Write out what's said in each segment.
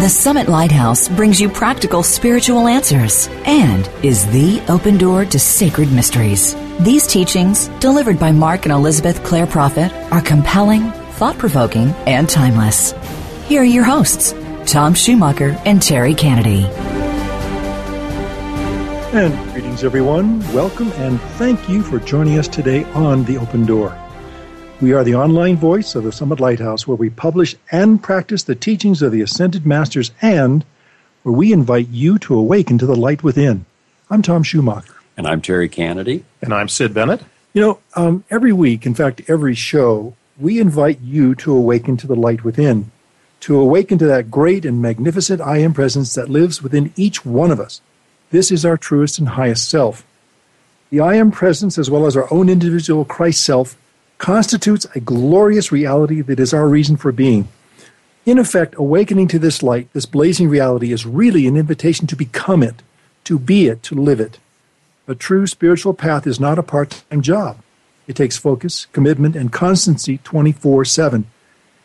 The Summit Lighthouse brings you practical spiritual answers and is the open door to sacred mysteries. These teachings, delivered by Mark and Elizabeth Clare Prophet, are compelling, thought provoking, and timeless. Here are your hosts, Tom Schumacher and Terry Kennedy. And greetings, everyone. Welcome and thank you for joining us today on The Open Door. We are the online voice of the Summit Lighthouse where we publish and practice the teachings of the Ascended Masters and where we invite you to awaken to the light within. I'm Tom Schumacher. And I'm Terry Kennedy. And I'm Sid Bennett. You know, um, every week, in fact, every show, we invite you to awaken to the light within, to awaken to that great and magnificent I Am presence that lives within each one of us. This is our truest and highest self. The I Am presence, as well as our own individual Christ self, constitutes a glorious reality that is our reason for being. In effect, awakening to this light, this blazing reality, is really an invitation to become it, to be it, to live it. A true spiritual path is not a part time job. It takes focus, commitment, and constancy 24 7.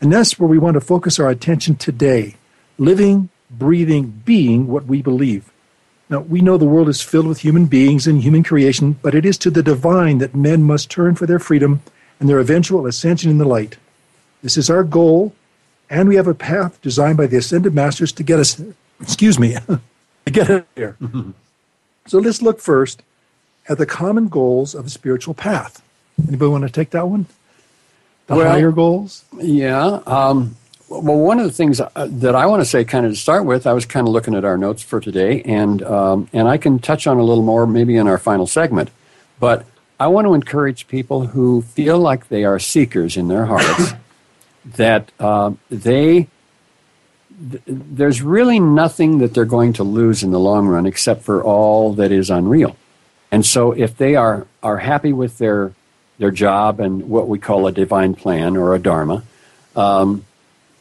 And that's where we want to focus our attention today living, breathing, being what we believe. Now, we know the world is filled with human beings and human creation, but it is to the divine that men must turn for their freedom and their eventual ascension in the light. This is our goal, and we have a path designed by the ascended masters to get us, excuse me, to get us there. so let's look first at the common goals of a spiritual path. Anybody want to take that one? The well, higher goals? Yeah. Um, well, one of the things uh, that I want to say, kind of to start with, I was kind of looking at our notes for today, and um, and I can touch on a little more maybe in our final segment. But I want to encourage people who feel like they are seekers in their hearts that uh, they th- there's really nothing that they're going to lose in the long run except for all that is unreal. And so if they are are happy with their their job and what we call a divine plan or a dharma, um,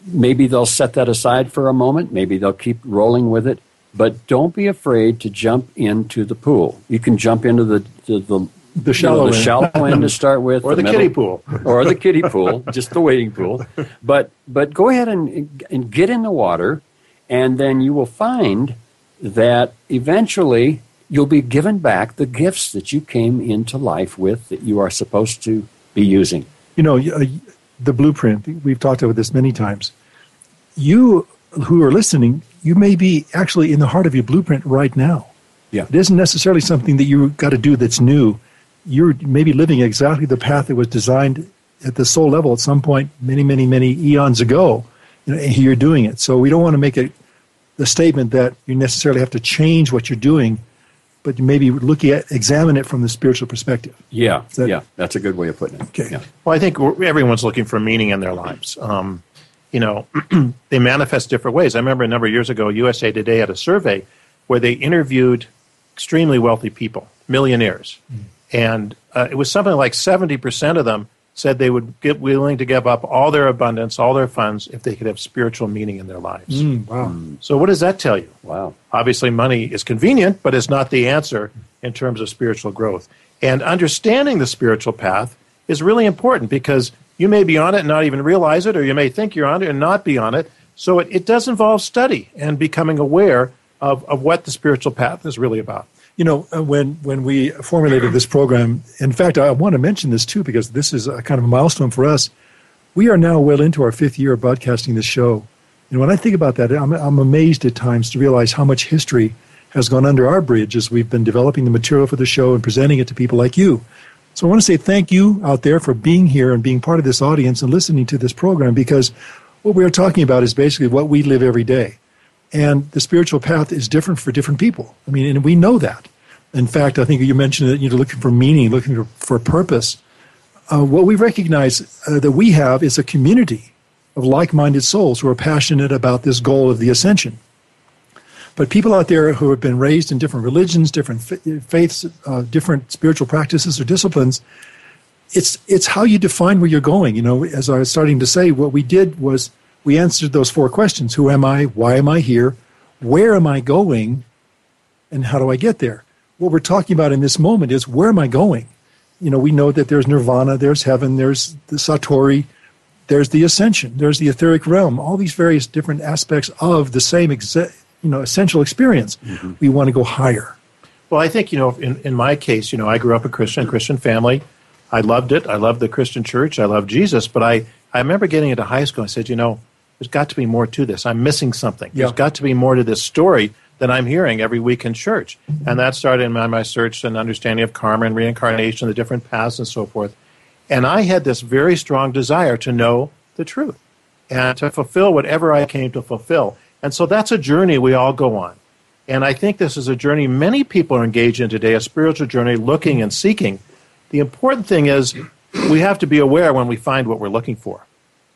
maybe they'll set that aside for a moment. Maybe they'll keep rolling with it. But don't be afraid to jump into the pool. You can jump into the, the, the the shallow, you know, the shallow end to start with, or the, the kiddie pool, or the kiddie pool, just the wading pool. But but go ahead and and get in the water, and then you will find that eventually you'll be given back the gifts that you came into life with that you are supposed to be using. You know, uh, the blueprint. We've talked about this many times. You who are listening, you may be actually in the heart of your blueprint right now. Yeah. It isn't necessarily something that you've got to do that's new you're maybe living exactly the path that was designed at the soul level at some point many, many, many eons ago. You know, and you're doing it. So we don't want to make it the statement that you necessarily have to change what you're doing, but you maybe look at examine it from the spiritual perspective. Yeah, that, yeah, that's a good way of putting it. Okay. Yeah. Well, I think everyone's looking for meaning in their lives. Um, you know, they manifest different ways. I remember a number of years ago, USA Today had a survey where they interviewed extremely wealthy people, millionaires. Mm and uh, it was something like 70% of them said they would get willing to give up all their abundance, all their funds, if they could have spiritual meaning in their lives. Mm, wow. Mm. So, what does that tell you? Wow. Obviously, money is convenient, but it's not the answer in terms of spiritual growth. And understanding the spiritual path is really important because you may be on it and not even realize it, or you may think you're on it and not be on it. So, it, it does involve study and becoming aware of, of what the spiritual path is really about. You know, uh, when when we formulated this program, in fact, I want to mention this too because this is a kind of a milestone for us. We are now well into our fifth year of broadcasting this show. And when I think about that, I'm, I'm amazed at times to realize how much history has gone under our bridge as we've been developing the material for the show and presenting it to people like you. So I want to say thank you out there for being here and being part of this audience and listening to this program because what we are talking about is basically what we live every day. And the spiritual path is different for different people. I mean, and we know that. In fact, I think you mentioned that you're looking for meaning, looking for, purpose. Uh, what we recognize uh, that we have is a community of like minded souls who are passionate about this goal of the ascension. But people out there who have been raised in different religions, different faiths, uh, different spiritual practices or disciplines, it's it's how you define where you're going. You know, as I was starting to say, what we did was we answered those four questions: Who am I? Why am I here? Where am I going? And how do I get there? What we're talking about in this moment is where am I going? You know, we know that there's nirvana, there's heaven, there's the satori, there's the ascension, there's the etheric realm. All these various different aspects of the same, exa- you know, essential experience. Mm-hmm. We want to go higher. Well, I think you know, in, in my case, you know, I grew up a Christian Christian family. I loved it. I loved the Christian church. I loved Jesus. But I, I remember getting into high school. I said, you know, there's got to be more to this. I'm missing something. Yeah. There's got to be more to this story than I'm hearing every week in church. And that started in my, my search and understanding of karma and reincarnation, the different paths and so forth. And I had this very strong desire to know the truth and to fulfill whatever I came to fulfill. And so that's a journey we all go on. And I think this is a journey many people are engaged in today, a spiritual journey looking and seeking the important thing is we have to be aware when we find what we're looking for.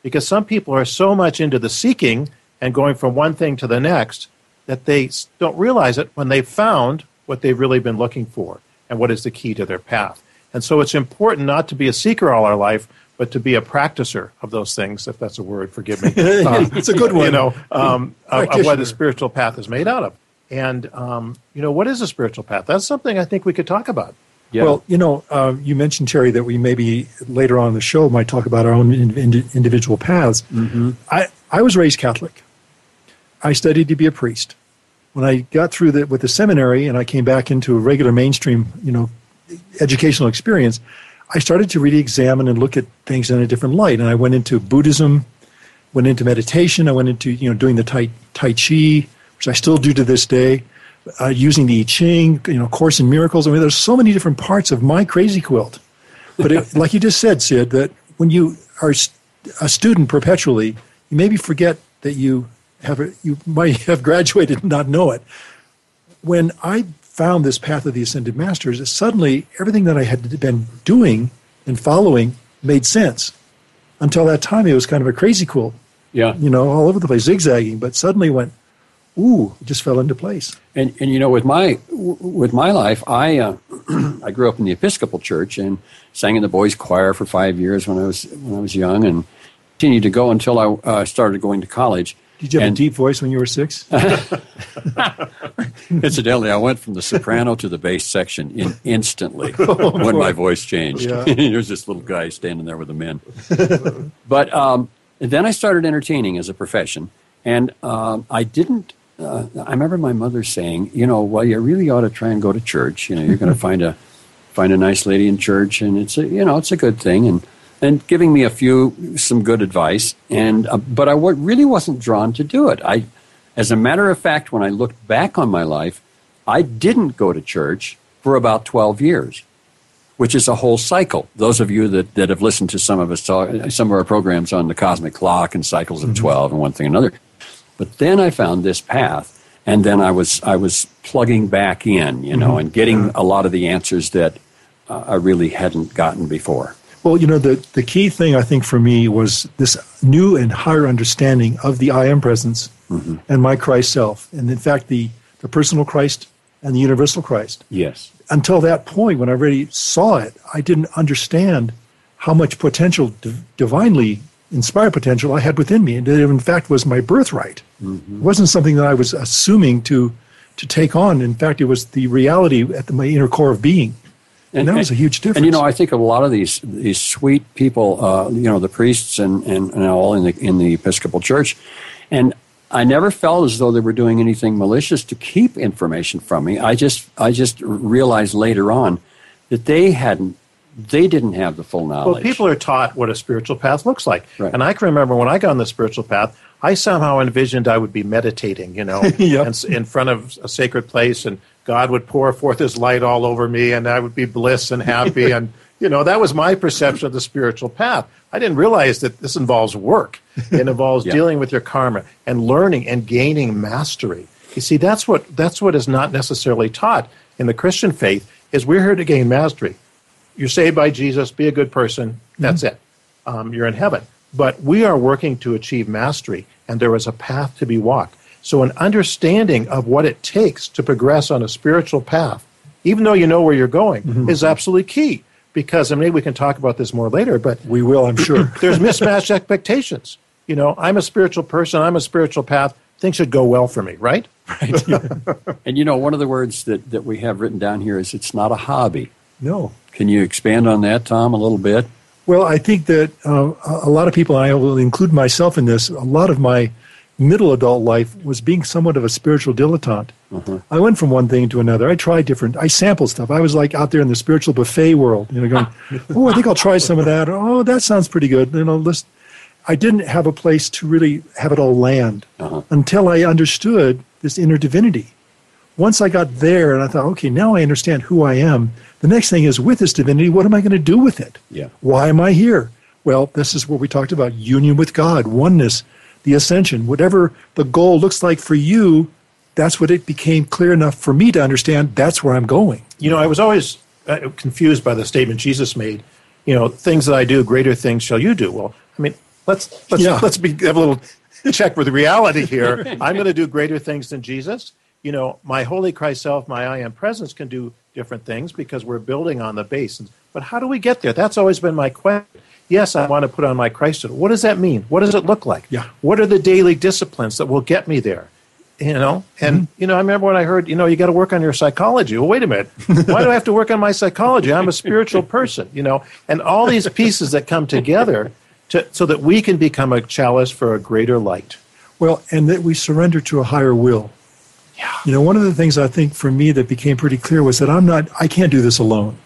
Because some people are so much into the seeking and going from one thing to the next that they don't realize it when they've found what they've really been looking for and what is the key to their path. And so it's important not to be a seeker all our life, but to be a practicer of those things, if that's a word, forgive me. Uh, it's a good one. You know, um, of, of, what the spiritual path is made out of. And, um, you know, what is a spiritual path? That's something I think we could talk about. Yeah. Well, you know, uh, you mentioned Terry that we maybe later on in the show might talk about our own in, in, individual paths. Mm-hmm. I I was raised Catholic. I studied to be a priest. When I got through the, with the seminary and I came back into a regular mainstream, you know, educational experience, I started to really examine and look at things in a different light. And I went into Buddhism, went into meditation. I went into you know doing the Tai Tai Chi, which I still do to this day uh, using the I Ching, you know, Course in Miracles. I mean, there's so many different parts of my crazy quilt. But it, like you just said, Sid, that when you are a student perpetually, you maybe forget that you have a, you might have graduated and not know it. When I found this path of the ascended masters, suddenly everything that I had been doing and following made sense. Until that time, it was kind of a crazy quilt. Yeah, you know, all over the place, zigzagging. But suddenly went, ooh, it just fell into place. And and you know, with my with my life, I uh, I grew up in the Episcopal Church and sang in the boys' choir for five years when I was when I was young, and continued to go until I uh, started going to college. Did you have and, a deep voice when you were six? Incidentally, I went from the soprano to the bass section in instantly oh, when my voice changed. Yeah. There's this little guy standing there with the men. but um, then I started entertaining as a profession, and um, I didn't uh, I remember my mother saying, you know, well, you really ought to try and go to church. You know, you're going to find a find a nice lady in church, and it's a you know it's a good thing, and and giving me a few some good advice, and uh, but I w- really wasn't drawn to do it. I, as a matter of fact, when I looked back on my life, I didn't go to church for about twelve years which is a whole cycle. Those of you that, that have listened to some of us talk, some of our programs on the cosmic clock and cycles of mm-hmm. 12 and one thing another, but then I found this path, and then I was I was plugging back in, you know, mm-hmm. and getting a lot of the answers that uh, I really hadn't gotten before. Well, you know, the, the key thing I think for me was this new and higher understanding of the I am presence mm-hmm. and my Christ self. And in fact, the, the personal Christ and the universal Christ. Yes. Until that point, when I really saw it, I didn't understand how much potential div- divinely inspired potential I had within me, and it in fact was my birthright. Mm-hmm. It wasn't something that I was assuming to to take on. In fact, it was the reality at the, my inner core of being. And, and that was a huge difference. And you know, I think of a lot of these these sweet people, uh, you know, the priests and, and, and all in the in the Episcopal Church, and I never felt as though they were doing anything malicious to keep information from me. I just I just realized later on that they hadn't they didn't have the full knowledge. Well, people are taught what a spiritual path looks like. Right. And I can remember when I got on the spiritual path, I somehow envisioned I would be meditating, you know, yep. in front of a sacred place, and God would pour forth His light all over me, and I would be bliss and happy. and, you know, that was my perception of the spiritual path. I didn't realize that this involves work. It involves yeah. dealing with your karma and learning and gaining mastery. You see, that's what, that's what is not necessarily taught in the Christian faith is we're here to gain mastery you're saved by Jesus, be a good person, that's mm-hmm. it. Um, you're in heaven. but we are working to achieve mastery, and there is a path to be walked. So, an understanding of what it takes to progress on a spiritual path, even though you know where you're going, mm-hmm. is absolutely key. Because, I mean, we can talk about this more later, but we will, I'm sure. there's mismatched expectations. You know, I'm a spiritual person, I'm a spiritual path. Things should go well for me, right? Right. and you know, one of the words that, that we have written down here is it's not a hobby. No. Can you expand on that, Tom, a little bit? Well, I think that uh, a lot of people, I will include myself in this, a lot of my middle adult life was being somewhat of a spiritual dilettante. Uh-huh. I went from one thing to another. I tried different, I sampled stuff. I was like out there in the spiritual buffet world, you know, going, oh, I think I'll try some of that. oh, that sounds pretty good. You know, list. I didn't have a place to really have it all land uh-huh. until I understood this inner divinity. Once I got there and I thought, okay, now I understand who I am, the next thing is with this divinity, what am I going to do with it? Yeah. Why am I here? Well, this is what we talked about union with God, oneness, the ascension. Whatever the goal looks like for you, that's what it became clear enough for me to understand that's where I'm going. You know, I was always uh, confused by the statement Jesus made, you know, things that I do, greater things shall you do. Well, I mean, let's let's yeah. let's be, have a little check with the reality here. I'm going to do greater things than Jesus. You know, my holy Christ self, my I am presence can do different things because we're building on the base. But how do we get there? That's always been my question. Yes, I want to put on my Christ. What does that mean? What does it look like? Yeah. What are the daily disciplines that will get me there? You know, and mm-hmm. you know, I remember when I heard, you know, you got to work on your psychology. Well, wait a minute, why do I have to work on my psychology? I'm a spiritual person, you know, and all these pieces that come together to, so that we can become a chalice for a greater light. Well, and that we surrender to a higher will. Yeah. You know, one of the things I think for me that became pretty clear was that I'm not, I can't do this alone.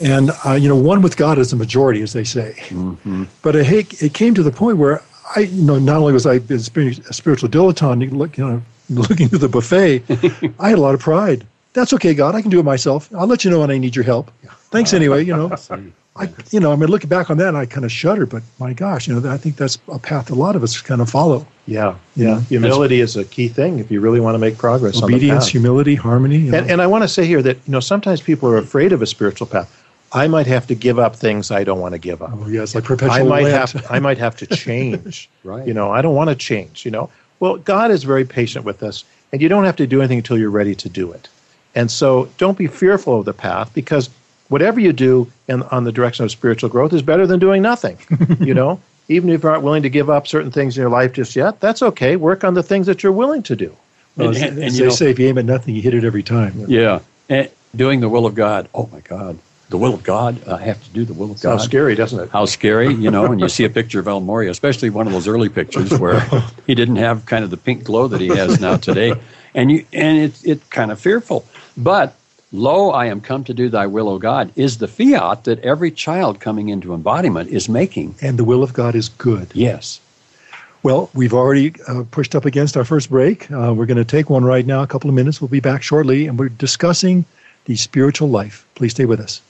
And, uh, you know, one with God is a majority, as they say. Mm-hmm. But it, it came to the point where I, you know, not only was I a spiritual dilettante, look, you know, looking through the buffet, I had a lot of pride. That's okay, God. I can do it myself. I'll let you know when I need your help. Thanks anyway. You know, I, you know, I mean, looking back on that, I kind of shudder. But my gosh, you know, I think that's a path a lot of us kind of follow. Yeah, yeah. Humility is a key thing if you really want to make progress. Obedience, humility, harmony. And, and I want to say here that you know sometimes people are afraid of a spiritual path. I might have to give up things I don't want to give up. Oh yes, like perpetual. I might have I might have to change. right. You know, I don't want to change. You know, well, God is very patient with us, and you don't have to do anything until you're ready to do it. And so, don't be fearful of the path because whatever you do in, on the direction of spiritual growth is better than doing nothing. you know, even if you aren't willing to give up certain things in your life just yet, that's okay. Work on the things that you're willing to do. Well, and, and, and they know, say if you aim at nothing, you hit it every time. Yeah, and doing the will of God. Oh my God, the will of God. I have to do the will of God. How scary, doesn't it? How scary, you know. and you see a picture of El Morya, especially one of those early pictures where he didn't have kind of the pink glow that he has now today, and you and it's it kind of fearful. But Lo, I am come to do thy will, O God, is the fiat that every child coming into embodiment is making. And the will of God is good. Yes. Well, we've already uh, pushed up against our first break. Uh, we're going to take one right now, a couple of minutes. We'll be back shortly, and we're discussing the spiritual life. Please stay with us.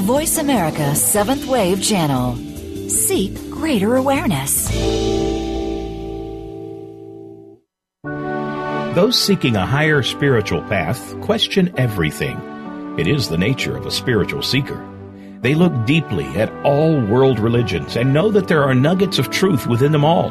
The Voice America Seventh Wave Channel. Seek greater awareness. Those seeking a higher spiritual path question everything. It is the nature of a spiritual seeker. They look deeply at all world religions and know that there are nuggets of truth within them all.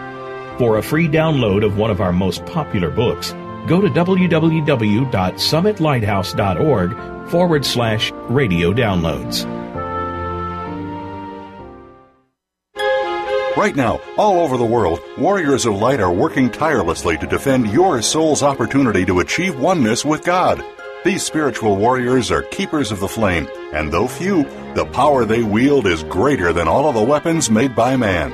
For a free download of one of our most popular books, go to www.summitlighthouse.org forward slash radio downloads. Right now, all over the world, warriors of light are working tirelessly to defend your soul's opportunity to achieve oneness with God. These spiritual warriors are keepers of the flame, and though few, the power they wield is greater than all of the weapons made by man.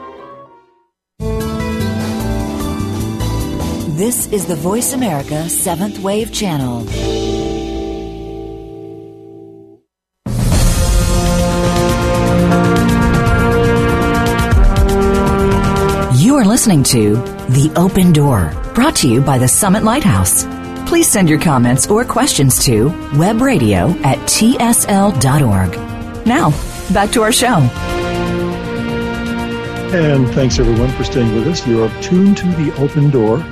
This is the Voice America Seventh Wave Channel. You are listening to The Open Door, brought to you by the Summit Lighthouse. Please send your comments or questions to webradio at tsl.org. Now, back to our show. And thanks everyone for staying with us. You are tuned to The Open Door,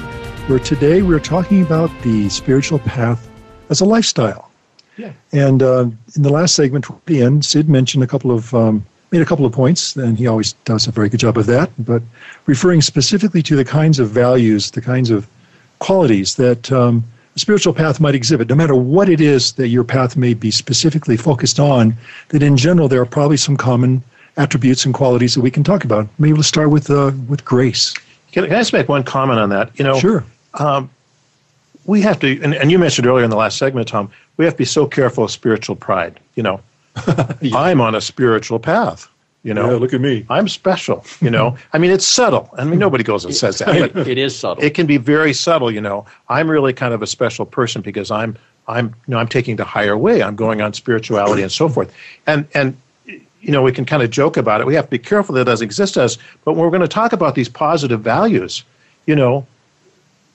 where today we're talking about the spiritual path as a lifestyle. Yeah. And uh, in the last segment, toward the end, Sid mentioned a couple of um, made a couple of points, and he always does a very good job of that. But referring specifically to the kinds of values, the kinds of qualities that um, a spiritual path might exhibit, no matter what it is that your path may be specifically focused on. That in general, there are probably some common attributes and qualities that we can talk about. Maybe we'll start with uh, with grace. Can, can I just make one comment on that? You know, Sure. Um, we have to, and, and you mentioned earlier in the last segment, Tom, we have to be so careful of spiritual pride. You know, I'm on a spiritual path. You know, look at me. I'm special. You know, I mean, it's subtle. I mean, nobody goes and says that, but It is subtle. it can be very subtle. You know, I'm really kind of a special person because I'm, I'm, you know, I'm taking the higher way. I'm going on spirituality and so forth. And and you know, we can kind of joke about it. We have to be careful that it doesn't exist as. But when we're going to talk about these positive values, you know,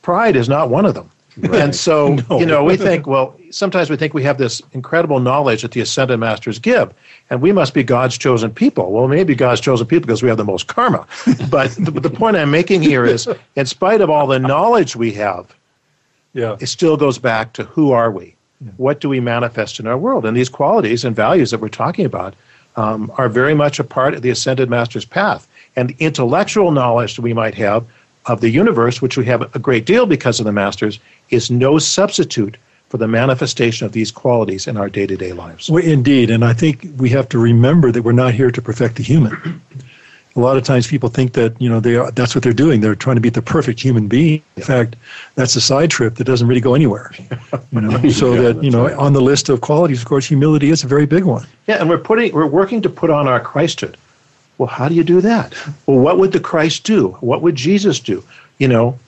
pride is not one of them. And so, No. you know, we think, well, sometimes we think we have this incredible knowledge that the ascended masters give, and we must be God's chosen people. Well, maybe God's chosen people because we have the most karma. But the, the point I'm making here is, in spite of all the knowledge we have, Yeah. it still goes back to who are we? What do we manifest in our world? And these qualities and values that we're talking about um, are very much a part of the ascended master's path. And the intellectual knowledge that we might have of the universe, which we have a great deal because of the masters, is no substitute for the manifestation of these qualities in our day to day lives. Well, indeed, and I think we have to remember that we're not here to perfect the human. A lot of times, people think that you know they are, that's what they're doing. They're trying to be the perfect human being. In fact, that's a side trip that doesn't really go anywhere. You know, so Yeah, that you know, on the list of qualities, of course, humility is a very big one. Yeah, and we're putting we're working to put on our Christhood. Well, how do you do that? Well, what would the Christ do? What would Jesus do? You know,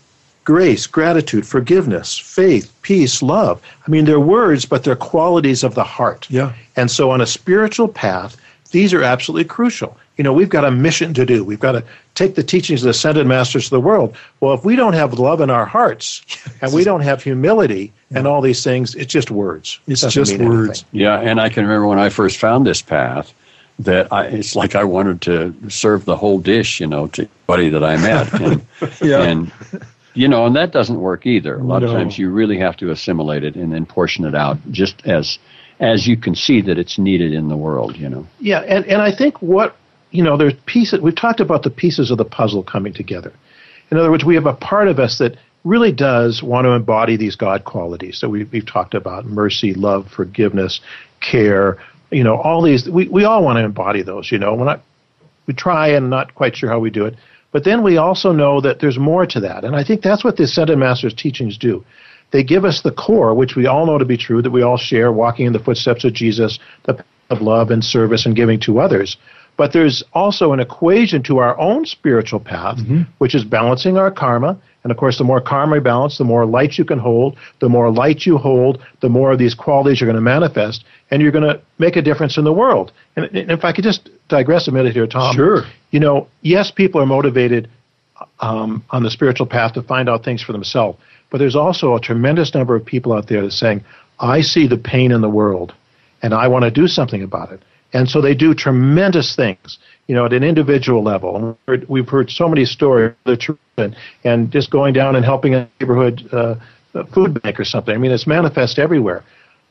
grace, gratitude, forgiveness, faith, peace, love. I mean, they're words, but they're qualities of the heart. Yeah. And so on a spiritual path, these are absolutely crucial. You know, we've got a mission to do. We've got to take the teachings of the ascended masters of the world. Well, if we don't have love in our hearts and we don't have humility and all these things, it's just words. It's doesn't just words. anything. Yeah, and I can remember when I first found this path that I, it's like I wanted to serve the whole dish, you know, to everybody that I met. And, Yeah. and you know, and that doesn't work either. A lot of times you really have to assimilate it and then portion it out just as as you can see that it's needed in the world, you know. Yeah, and, and I think what, you know, there's pieces, we've talked about the pieces of the puzzle coming together. In other words, we have a part of us that really does want to embody these God qualities that we, we've talked about mercy, love, forgiveness, care, you know, all these. We, we all want to embody those, you know. We're not, we try and not quite sure how we do it. But then we also know that there's more to that. And I think that's what the Ascended Masters teachings do. They give us the core, which we all know to be true, that we all share, walking in the footsteps of Jesus, the path of love and service and giving to others. But there's also an equation to our own spiritual path, mm-hmm. which is balancing our karma. And of course, the more karma balance, the more light you can hold. The more light you hold, the more of these qualities are going to manifest, and you're going to make a difference in the world. And, and if I could just digress a minute here, Tom. Sure. You know, yes, people are motivated um, on the spiritual path to find out things for themselves. But there's also a tremendous number of people out there that are saying, I see the pain in the world and I want to do something about it. And so they do tremendous things, you know, at an individual level. We've heard so many stories of and just going down and helping a neighborhood uh, food bank or something. I mean, it's manifest everywhere.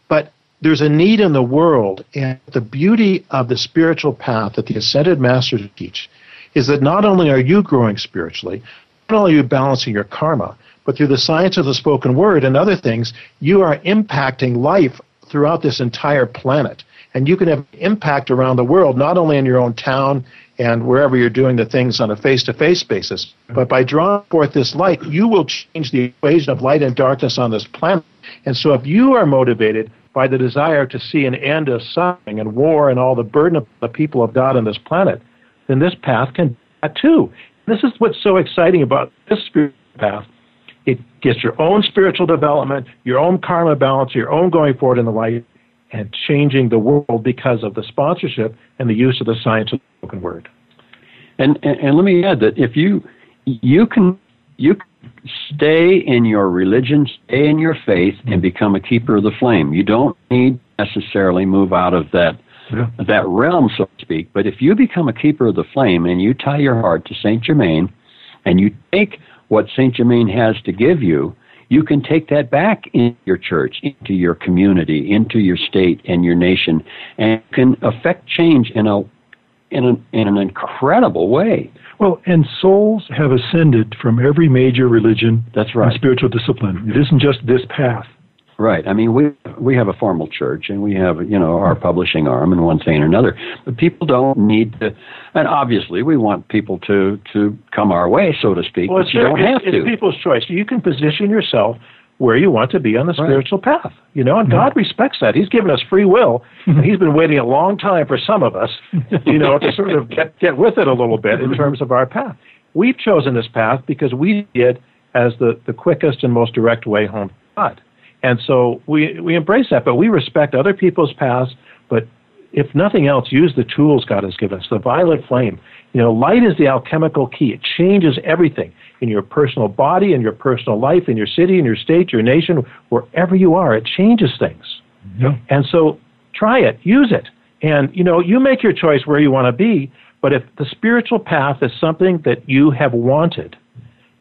But there's a need in the world, and the beauty of the spiritual path that the ascended masters teach is that not only are you growing spiritually, not only are you balancing your karma, but through the science of the spoken word and other things, you are impacting life throughout this entire planet. And you can have impact around the world, not only in your own town and wherever you're doing the things on a face to face basis, mm-hmm. but by drawing forth this light, you will change the equation of light and darkness on this planet. And so if you are motivated by the desire to see an end of suffering and war and all the burden of the people of God on this planet, then this path can do that too. This is what's so exciting about this spiritual path. It gets your own spiritual development, your own karma balance, your own going forward in the light, and changing the world because of the sponsorship and the use of the science of the spoken word. And, and, and let me add that if you you can you stay in your religion, stay in your faith, and become a keeper of the flame. You don't need necessarily move out of that yeah. that realm, so to speak. But if you become a keeper of the flame and you tie your heart to Saint Germain, and you take what Saint Germain has to give you, you can take that back in your church, into your community, into your state and your nation, and can affect change in a in, a, in an incredible way. Well, and souls have ascended from every major religion. That's right. And spiritual discipline. It isn't just this path. Right. I mean, we we have a formal church, and we have you know our publishing arm, and one thing and another. But people don't need to, and obviously we want people to to come our way, so to speak. Well, but you don't have it's, to. It's people's choice. You can position yourself where you want to be on the spiritual right. path. You know, and God respects that. He's given us free will, and He's been waiting a long time for some of us, you know, to sort of get get with it a little bit in terms of our path. We've chosen this path because we see it as the, the quickest and most direct way home to God. And so we, we embrace that, but we respect other people's paths. But if nothing else, use the tools God has given us. The violet flame. You know, light is the alchemical key. It changes everything in your personal body, in your personal life, in your city, in your state, your nation, wherever you are. It changes things. Yeah. And so try it, use it. And, you know, you make your choice where you want to be. But if the spiritual path is something that you have wanted,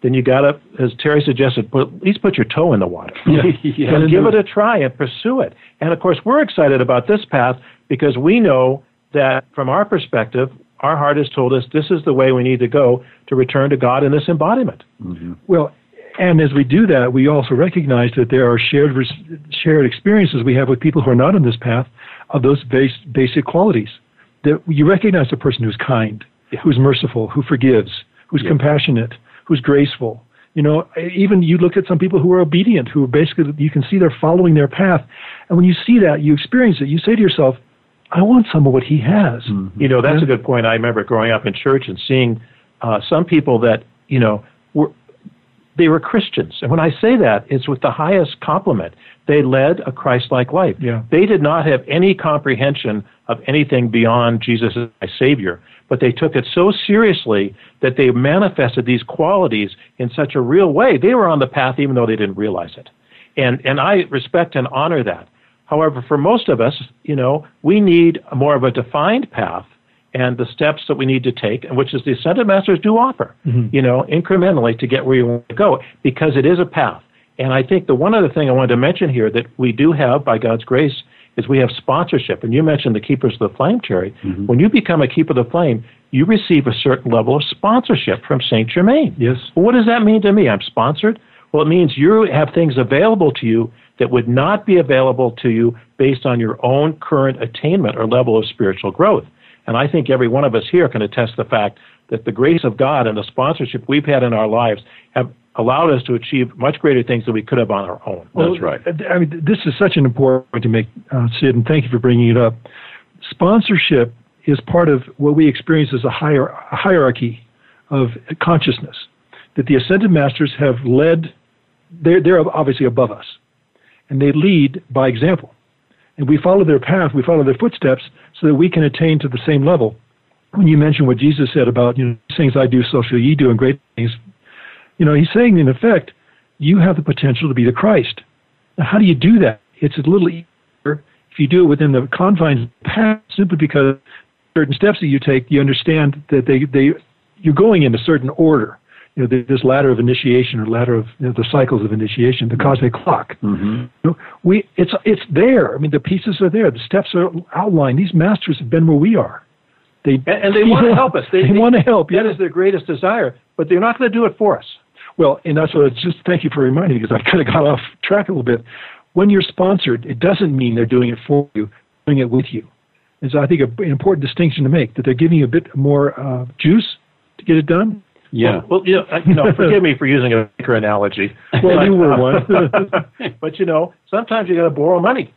then you got to, as Terry suggested, put, at least put your toe in the water. yeah, and give it a try and pursue it. And of course, we're excited about this path because we know that from our perspective, our heart has told us this is the way we need to go to return to God in this embodiment. Mm-hmm. Well, and as we do that, we also recognize that there are shared shared experiences we have with people who are not on this path of those base, basic qualities. That you recognize a person who's kind, yeah. who's merciful, who forgives, who's yeah. compassionate, who's graceful. You know, even you look at some people who are obedient, who are basically, you can see they're following their path. And when you see that, you experience it, you say to yourself, I want some of what he has. Mm-hmm. You know, that's yeah. a good point. I remember growing up in church and seeing uh, some people that, you know, were, they were Christians. And when I say that, it's with the highest compliment. They led a Christ like life. Yeah. They did not have any comprehension of anything beyond Jesus as my Savior but they took it so seriously that they manifested these qualities in such a real way. They were on the path even though they didn't realize it. And, and I respect and honor that. However, for most of us, you know, we need more of a defined path and the steps that we need to take, which is the Ascended Masters do offer, mm-hmm. you know, incrementally to get where you want to go, because it is a path. And I think the one other thing I wanted to mention here that we do have, by God's grace, is we have sponsorship. And you mentioned the Keepers of the Flame, Terry. Mm-hmm. When you become a Keeper of the Flame, you receive a certain level of sponsorship from Saint Germain. Yes. Well, what does that mean to me? I'm sponsored. Well, it means you have things available to you that would not be available to you based on your own current attainment or level of spiritual growth. And I think every one of us here can attest the fact that the grace of God and the sponsorship we've had in our lives have allowed us to achieve much greater things than we could have on our own. Well, That's right. I mean, this is such an important point to make, uh, Sid, and thank you for bringing it up. Sponsorship is part of what we experience as a, hier- a hierarchy of consciousness that the ascended masters have led. They're, they're obviously above us, and they lead by example. And we follow their path, we follow their footsteps, so that we can attain to the same level. When you mention what Jesus said about, you know, things I do, so shall ye do, and great things you know, he's saying in effect, you have the potential to be the Christ. Now, how do you do that? It's a little easier if you do it within the confines of the path, simply because certain steps that you take, you understand that they, they you're going in a certain order. You know, this ladder of initiation or ladder of you know, the cycles of initiation, the cosmic clock. Mm-hmm. You know, we it's it's there. I mean, the pieces are there. The steps are outlined. These masters have been where we are. They and, and they want to help us. They, they, they want to help. That is their greatest desire, but they're not going to do it for us. Well, and that's what. Just thank you for reminding me because I kind of got off track a little bit. When you're sponsored, it doesn't mean they're doing it for you, doing it with you. And so I think an important distinction to make that they're giving you a bit more uh, juice to get it done. Yeah. Well, well you, know, you know, forgive me for using a baker analogy. Well, you were one. but you know, sometimes you got to borrow money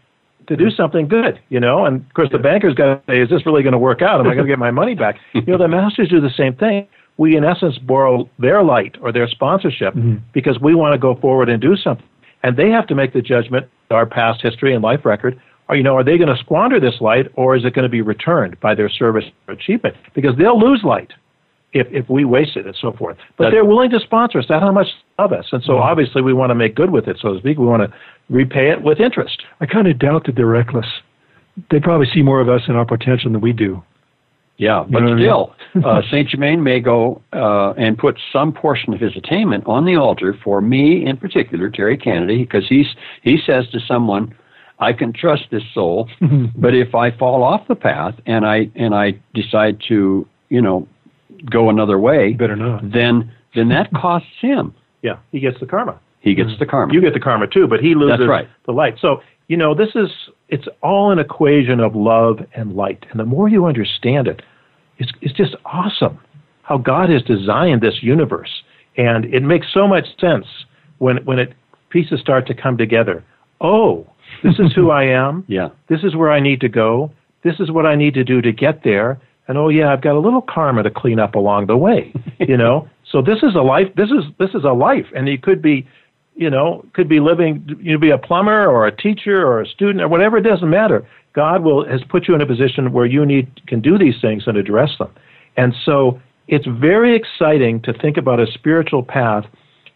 to do something good, you know. And of course, the banker's got to say, "Is this really going to work out? Am I going to get my money back?" You know, the masters do the same thing. We, in essence, borrow their light or their sponsorship Mm-hmm. because we want to go forward and do something, and they have to make the judgment, our past history and life record. Or you know, are they going to squander this light, or is it going to be returned by their service or achievement? Because they'll lose light if if we waste it and so forth. But they're willing to sponsor us. That's how much of us, and so Mm-hmm. obviously we want to make good with it, so to speak. We want to repay it with interest. I kind of doubt that they're reckless. They probably see more of us and our potential than we do. Yeah, but know I mean? still, uh, Saint Germain may go uh, and put some portion of his attainment on the altar for me, in particular, Terry Kennedy, because he's he says to someone, "I can trust this soul, but if I fall off the path and I and I decide to, you know, go another way, Better not. then then that costs him. Yeah, he gets the karma. He gets the karma. You get the karma too, but he loses That's right. the light. So, you know, this is it's all an equation of love and light. And the more you understand it, it's it's just awesome how God has designed this universe. And it makes so much sense when when it pieces start to come together. Oh, this is who I am. yeah. This is where I need to go. This is what I need to do to get there. And oh yeah, I've got a little karma to clean up along the way. you know, so this is a life. This is this is a life, and it could be, you know, could be living. You be a plumber or a teacher or a student or whatever. It doesn't matter. God will has put you in a position where you need can do these things and address them. And so it's very exciting to think about a spiritual path,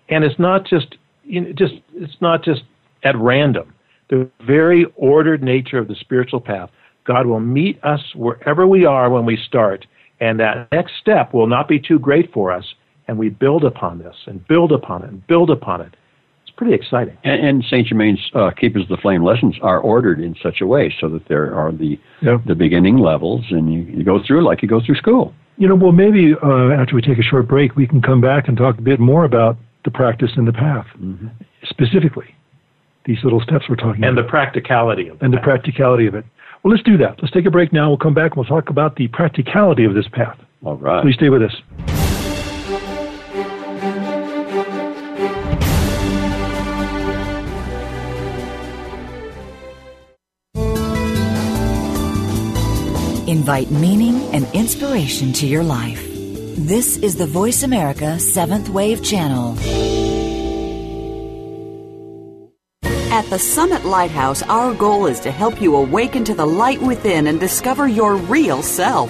and it's not just you know, just it's not just at random. The very ordered nature of the spiritual path. God will meet us wherever we are when we start, and that next step will not be too great for us, and we build upon this and build upon it and build upon it. It's pretty exciting. And, and Saint Germain's uh, Keepers of the Flame lessons are ordered in such a way so that there are the Yep. the beginning levels, and you, you go through like you go through school. You know, well, maybe uh, after we take a short break, we can come back and talk a bit more about the practice and the path, specifically these little steps we're talking And the about, practicality of and the practicality of it. Well, let's do that. Let's take a break now. We'll come back and we'll talk about the practicality of this path. All right. Please stay with us. Invite meaning and inspiration to your life. This is the Voice America Seventh Wave Channel. At the Summit Lighthouse, our goal is to help you awaken to the light within and discover your real self.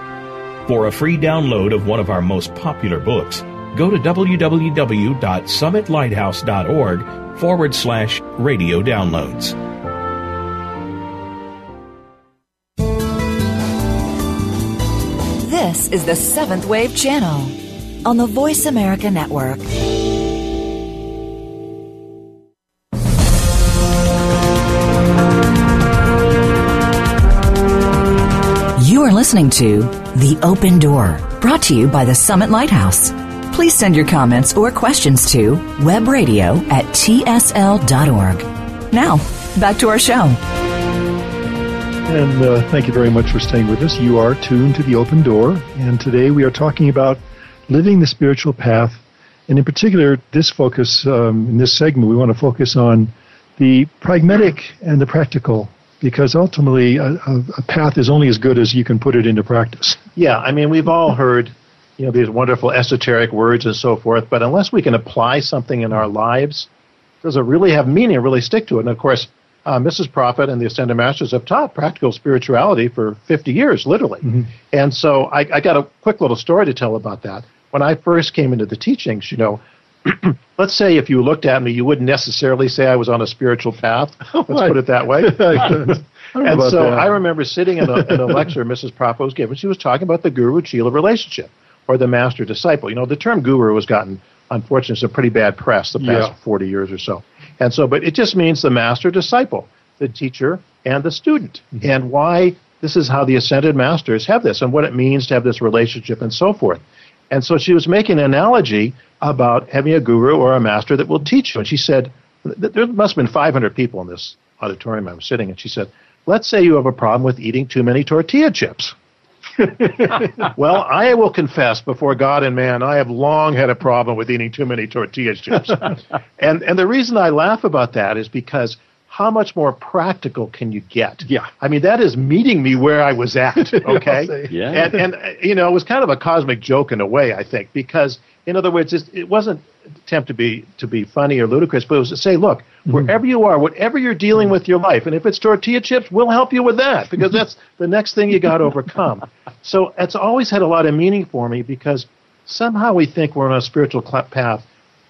For a free download of one of our most popular books, go to www.summitlighthouse.org forward slash radio downloads. This is the Seventh Wave Channel on the Voice America Network. Listening to The Open Door, brought to you by the Summit Lighthouse. Please send your comments or questions to webradio at tsl.org. Now, back to our show. And uh, thank you very much for staying with us. You are tuned to the open door, and today we are talking about living the spiritual path. And in particular, this focus, um, in this segment, we want to focus on the pragmatic and the practical, because ultimately, a, a, path is only as good as you can put it into practice. Yeah, I mean, we've all heard, you know, these wonderful esoteric words and so forth, but unless we can apply something in our lives, does it really have meaning, really stick to it? And of course, uh, Mrs. Prophet and the Ascended Masters have taught practical spirituality for 50 years, literally. Mm-hmm. And so I, I got a quick little story to tell about that. When I first came into the teachings, you know, let's say if you looked at me, you wouldn't necessarily say I was on a spiritual path. Let's put it that way. and so that. I remember sitting in a, in a lecture Mrs. Prophet was giving. She was talking about the guru Chela relationship or the master disciple. You know, the term guru has gotten, unfortunately, some pretty bad press the past Yeah. 40 years or so. And so, but it just means the master disciple, the teacher and the student, and why this is how the ascended masters have this and what it means to have this relationship and so forth. And so she was making an analogy about having a guru or a master that will teach you. And she said, there must have been 500 people in this auditorium I was sitting, and she said, let's say you have a problem with eating too many tortilla chips. well, I will confess before God and man, I have long had a problem with eating too many tortilla chips. and and the reason I laugh about that is because how much more practical can you get? Yeah. I mean, that is meeting me where I was at, okay? Yeah. And and you know, it was kind of a cosmic joke in a way, I think, because in other words, it's, it wasn't attempt to be to be funny or ludicrous, but it was to say, look, wherever you are, whatever you're dealing with your life, and if it's tortilla chips, we'll help you with that because that's the next thing you got to overcome. So it's always had a lot of meaning for me because somehow we think we're on a spiritual path.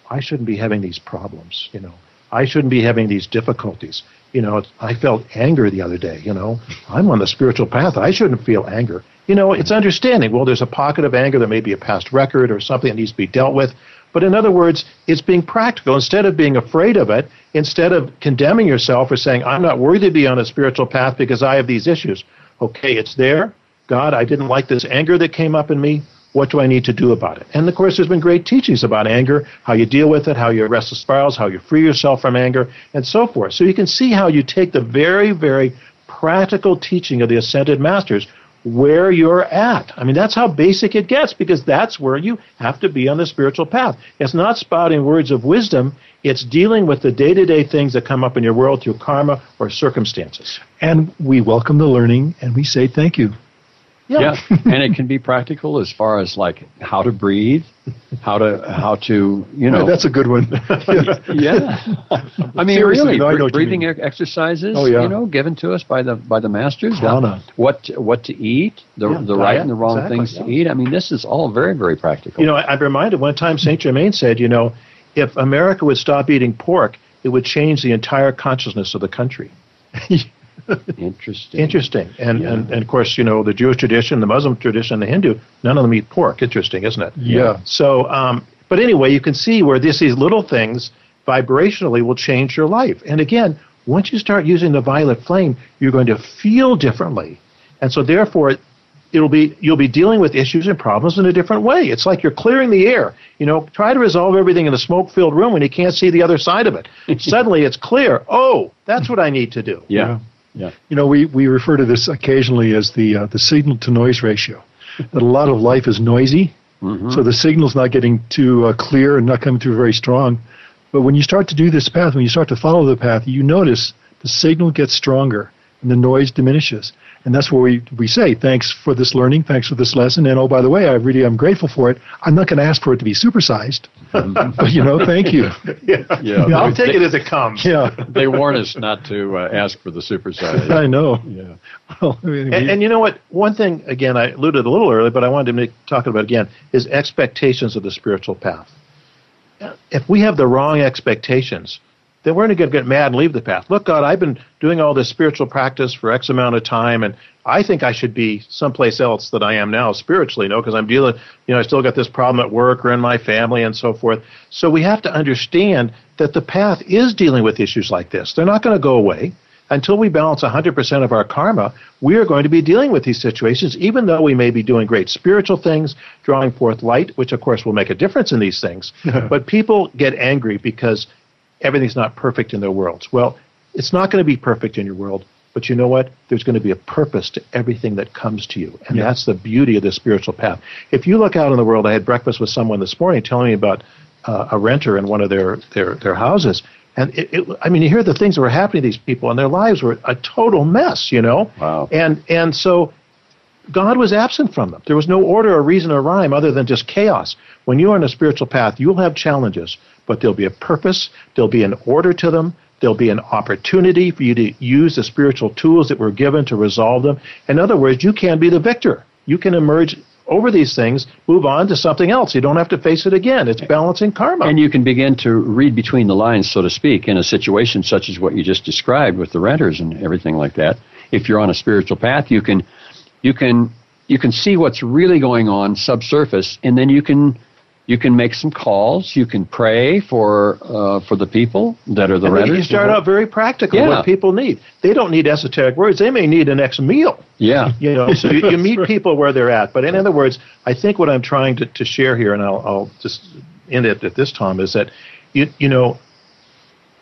I shouldn't be having these problems, you know. I shouldn't be having these difficulties. You know, I felt anger the other day, you know. I'm on the spiritual path. I shouldn't feel anger. You know, it's understanding. Well, there's a pocket of anger. There may be a past record or something that needs to be dealt with. But in other words, it's being practical. Instead of being afraid of it, instead of condemning yourself or saying, I'm not worthy to be on a spiritual path because I have these issues. Okay, it's there. God, I didn't like this anger that came up in me. What do I need to do about it? And of course, there's been great teachings about anger, how you deal with it, how you arrest the spirals, how you free yourself from anger, and so forth. So you can see how you take the very, very practical teaching of the ascended masters where you're at. I mean, that's how basic it gets because that's where you have to be on the spiritual path. It's not spouting words of wisdom, it's dealing with the day to day things that come up in your world through karma or circumstances. And we welcome the learning and we say thank you. Yeah, and it can be practical as far as like how to breathe, how to how to you know. That's a good one. yeah, I mean, Seriously, really, no, I know bre- what you breathing exercises. Oh, yeah. you know, given to us by the by the masters. Prana. What what to eat, the Yeah, the right diet, and the wrong exactly, things yeah. to eat. I mean, this is all very very practical. You know, I- I'm reminded one time St. Germain said, you know, if America would stop eating pork, it would change the entire consciousness of the country. Interesting. Interesting. And, Yeah. and, and of course, you know, the Jewish tradition, the Muslim tradition, the Hindu, none of them eat pork. Interesting, isn't it? Yeah. So, um, but anyway, you can see where this, these little things vibrationally will change your life. And again, once you start using the violet flame, you're going to feel differently. And so therefore, it'll be you'll be dealing with issues and problems in a different way. It's like you're clearing the air. You know, try to resolve everything in a smoke-filled room when you can't see the other side of it. Suddenly, it's clear. Oh, that's what I need to do. yeah. Yeah. You know, we, we refer to this occasionally as the uh, the signal to noise ratio. That a lot of life is noisy, so the signal's not getting too uh, clear and not coming through very strong. But when you start to do this path, when you start to follow the path, you notice the signal gets stronger, and the noise diminishes. And that's where we, we say, thanks for this learning, thanks for this lesson, and oh, by the way, I really am grateful for it. I'm not going to ask for it to be supersized, you know, thank you. yeah. Yeah, I'll they- take it as it comes. Yeah, they warn us not to uh, ask for the supersize. I know. Yeah. Well, I mean, And, we- and you know what? One thing, again, I alluded a little earlier, but I wanted to make, talk about again, is expectations of the spiritual path. If we have the wrong expectations, then we're going to get mad and leave the path. Look, God, I've been doing all this spiritual practice for X amount of time, and I think I should be someplace else that I am now spiritually, no, because I'm dealing, you know, I still got this problem at work or in my family and so forth. So we have to understand that the path is dealing with issues like this. They're not going to go away until we balance 100% of our karma, we are going to be dealing with these situations, even though we may be doing great spiritual things, drawing forth light, which of course will make a difference in these things. but people get angry because everything's not perfect in their worlds. Well, it's not going to be perfect in your world, but you know what? There's going to be a purpose to everything that comes to you. And Yeah. that's the beauty of the spiritual path. If you look out in the world, I had breakfast with someone this morning telling me about uh, a renter in one of their, their, their houses. And it, it, I mean, you hear the things that were happening to these people, and their lives were a total mess, you know? Wow. And, and so God was absent from them. There was no order or reason or rhyme other than just chaos. When you are on a spiritual path, you'll have challenges, but there'll be a purpose, there'll be an order to them, there'll be an opportunity for you to use the spiritual tools that were given to resolve them. In other words, you can be the victor. You can emerge over these things, move on to something else. You don't have to face it again. It's balancing karma. And you can begin to read between the lines, so to speak, in a situation such as what you just described with the renters and everything like that. If you're on a spiritual path, you can, you can, you can see what's really going on subsurface, and then you can, you can make some calls. You can pray for, uh, for the people that are the And renters. you start out very practical. Yeah. What people need. They don't need esoteric words. They may need an next meal. Yeah. You know, so you, you meet people where they're at. But in other words, I think what I'm trying to, to share here, and I'll, I'll just end it at this time, is that you you know,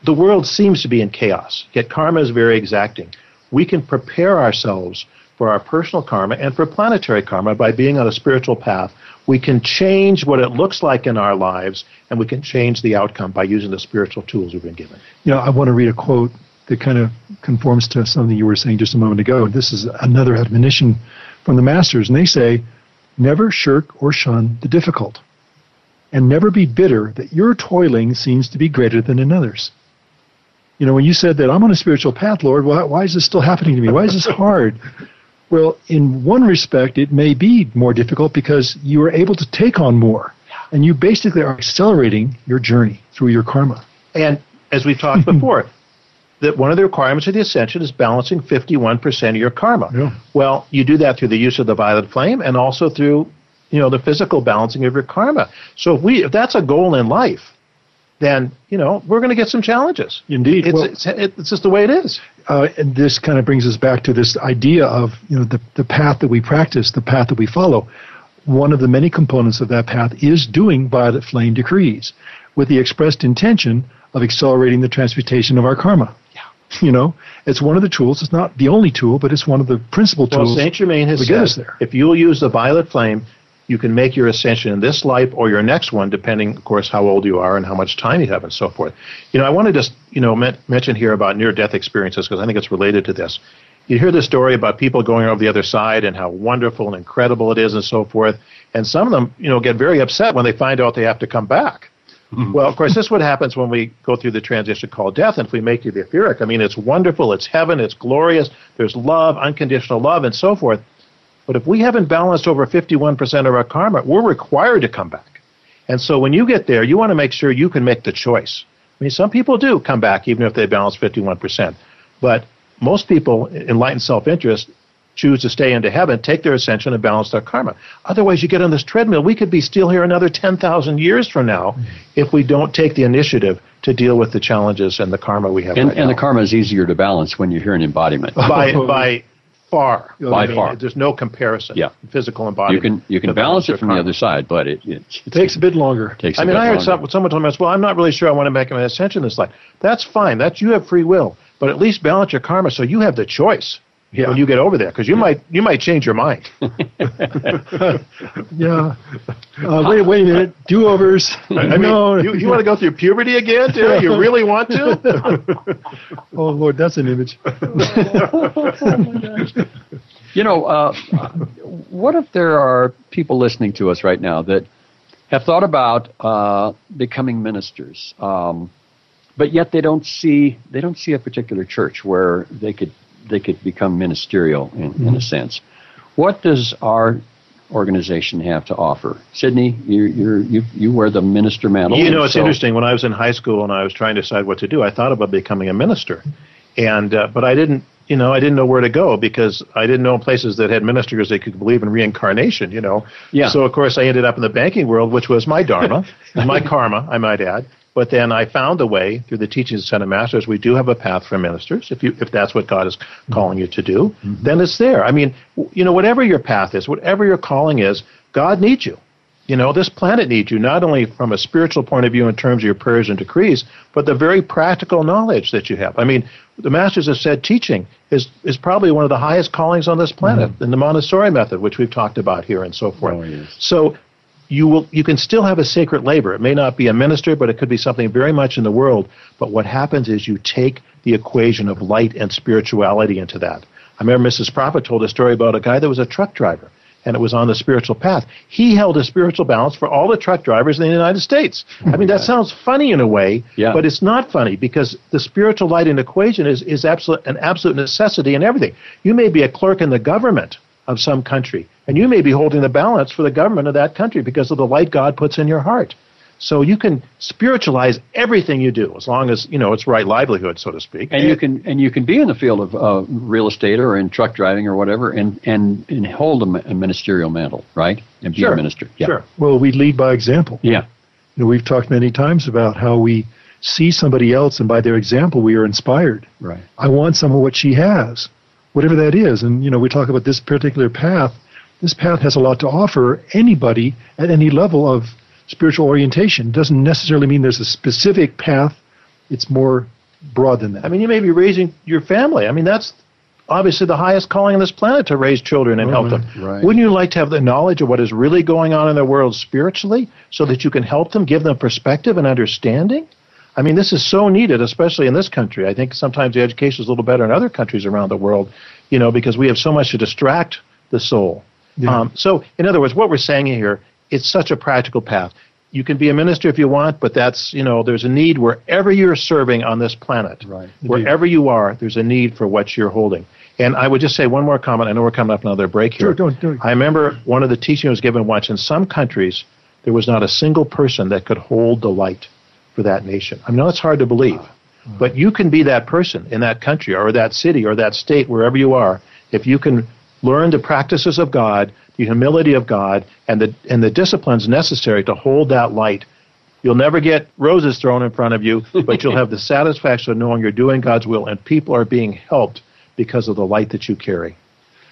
the world seems to be in chaos. Yet karma is very exacting. We can prepare ourselves for our personal karma and for planetary karma by being on a spiritual path. We can change what it looks like in our lives, and we can change the outcome by using the spiritual tools we've been given. You know, I want to read a quote that kind of conforms to something you were saying just a moment ago. This is another admonition from the masters, and they say, Never shirk or shun the difficult, and never be bitter that your toiling seems to be greater than another's. You know, when you said that I'm on a spiritual path, Lord, why, why is this still happening to me? Why is this hard? Well, in one respect, it may be more difficult because you are able to take on more, and you basically are accelerating your journey through your karma. And as we've talked before, that one of the requirements of the ascension is balancing 51% of your karma. Yeah. Well, you do that through the use of the violet flame and also through, you know, the physical balancing of your karma. So if we if that's a goal in life, then, you know, we're going to get some challenges. Indeed. It's, Well- it's, it's just the way it is. uh, and this kind of brings us back to this idea of you know the, the path that we practice, the path that we follow. One of the many components of that path is doing violet flame decrees with the expressed intention of accelerating the transmutation of our karma. Yeah. You know, it's one of the tools. It's not the only tool, but it's one of the principal tools. Well, tools. Saint Germain has said, there. if you'll use the violet flame, you can make your ascension in this life or your next one, depending, of course, how old you are and how much time you have and so forth. You know, I want to just, you know, men- mention here about near-death experiences because I think it's related to this. You hear the story about people going over the other side and how wonderful and incredible it is and so forth. And some of them, you know, get very upset when they find out they have to come back. Mm-hmm. Well, of course, this is what happens when we go through the transition called death, and if we make it the etheric. I mean, it's wonderful, it's heaven, it's glorious, there's love, unconditional love, and so forth. But if we haven't balanced over 51% of our karma, we're required to come back. And so when you get there, you want to make sure you can make the choice. I mean, some people do come back even if they balance 51%. But most people, enlightened self interest, choose to stay into heaven, take their ascension, and balance their karma. Otherwise, you get on this treadmill. We could be still here another 10,000 years from now if we don't take the initiative to deal with the challenges and the karma we have And, right and the karma is easier to balance when you're here in embodiment. by, by far. By I mean, far. There's no comparison. Yeah. Physical You can you can balance it from the other side, but it, it, it takes a bit longer. takes. I a mean, I heard some, someone told me, well, I'm not really sure I want to make an ascension this life. That's fine. That's you have free will. But at least balance your karma so you have the choice. When you get over there because you might you might change your mind. Yeah. Uh, wait, wait a minute. Do overs. I mean, no. you, you want to go through puberty again, Do You really want to? oh Lord, that's an image. You know, uh, what if there are people listening to us right now that have thought about uh, becoming ministers, um, but yet they don't see they don't see a particular church where they could they could become ministerial in, in a sense. What does our organization have to offer? Sydney, you you're, you you wear the minister mantle. You know, it's so- interesting. When I was in high school and I was trying to decide what to do, I thought about becoming a minister, and uh, but I didn't. You know, I didn't know where to go because I didn't know places that had ministers that could believe in reincarnation. You know, Yeah. So of course, I ended up in the banking world, which was my dharma, my karma, I might add. But then I found a way through the teachings of of Masters. We do have a path for ministers, if you if that's what God is mm-hmm. calling you to do. Mm-hmm. Then it's there. I mean, you know, whatever your path is, whatever your calling is, God needs you. You know, this planet needs you not only from a spiritual point of view in terms of your prayers and decrees, but the very practical knowledge that you have. I mean, the masters have said teaching is, is probably one of the highest callings on this planet mm-hmm. in the Montessori method, which we've talked about here and so forth. Oh, yes. So you will you can still have a sacred labor. It may not be a minister, but it could be something very much in the world. But what happens is you take the equation of light and spirituality into that. I remember Mrs. Prophet told a story about a guy that was a truck driver and it was on the spiritual path. He held a spiritual balance for all the truck drivers in the United States. I mean, that sounds funny in a way, Yeah. but it's not funny because the spiritual light and equation is, is absolute, an absolute necessity in everything. You may be a clerk in the government of some country, and you may be holding the balance for the government of that country because of the light God puts in your heart. So you can spiritualize everything you do as long as, you know, it's right livelihood, so to speak. and you can and you can be in the field of uh, real estate or in truck driving or whatever, and and, and hold a, a ministerial mantle, right? And be sure. a minister. Yeah. Sure. Well, we lead by example. Yeah. You know, we've talked many times about how we see somebody else, and by their example, we are inspired. Right. I want some of what she has, whatever that is. And you know, we talk about this particular path. This path has a lot to offer anybody at any level of spiritual orientation. It doesn't necessarily mean there's a specific path. It's more broad than that. I mean, you may be raising your family. I mean, that's obviously the highest calling on this planet to raise children and help them. Right. Wouldn't you like to have the knowledge of what is really going on in the world spiritually so that you can help them, give them perspective and understanding? I mean, this is so needed, especially in this country. I think sometimes the education is a little better in other countries around the world, you know, because we have so much to distract the soul. Um, so, in other words, what we're saying here, it's such a practical path. You can be a minister if you want, but that's, you know, there's a need wherever you're serving on this planet. Right. Wherever you are, there's a need for what you're holding. And I would just say one more comment. I know we're coming up another break here. Sure, don't- don't. I remember one of the teaching was given once in some countries, there was not a single person that could hold the light for that nation. I know it's hard to believe, but you can be that person in that country or that city or that state, wherever you are, if you can learn the practices of God, the humility of God, and the and the disciplines necessary to hold that light. You'll never get roses thrown in front of you, but you'll have the satisfaction of knowing you're doing God's will and people are being helped because of the light that you carry.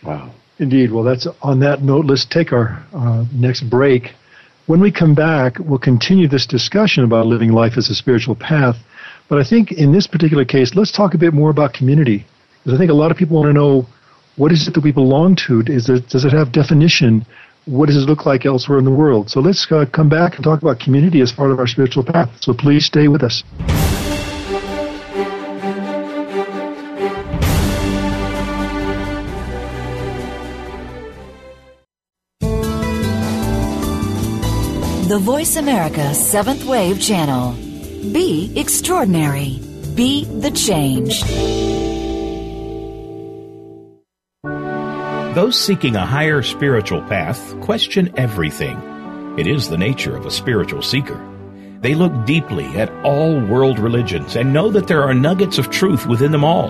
Wow. Indeed. Well, that's on that note. Let's take our uh, next break. When we come back, we'll continue this discussion about living life as a spiritual path. But I think in this particular case, let's talk a bit more about community. Because I think a lot of people want to know what is it that we belong to? Is it, does it have definition? What does it look like elsewhere in the world? So let's uh, come back and talk about community as part of our spiritual path. So please stay with us. The Voice America Seventh Wave Channel. Be extraordinary. Be the change. Those seeking a higher spiritual path question everything. It is the nature of a spiritual seeker. They look deeply at all world religions and know that there are nuggets of truth within them all.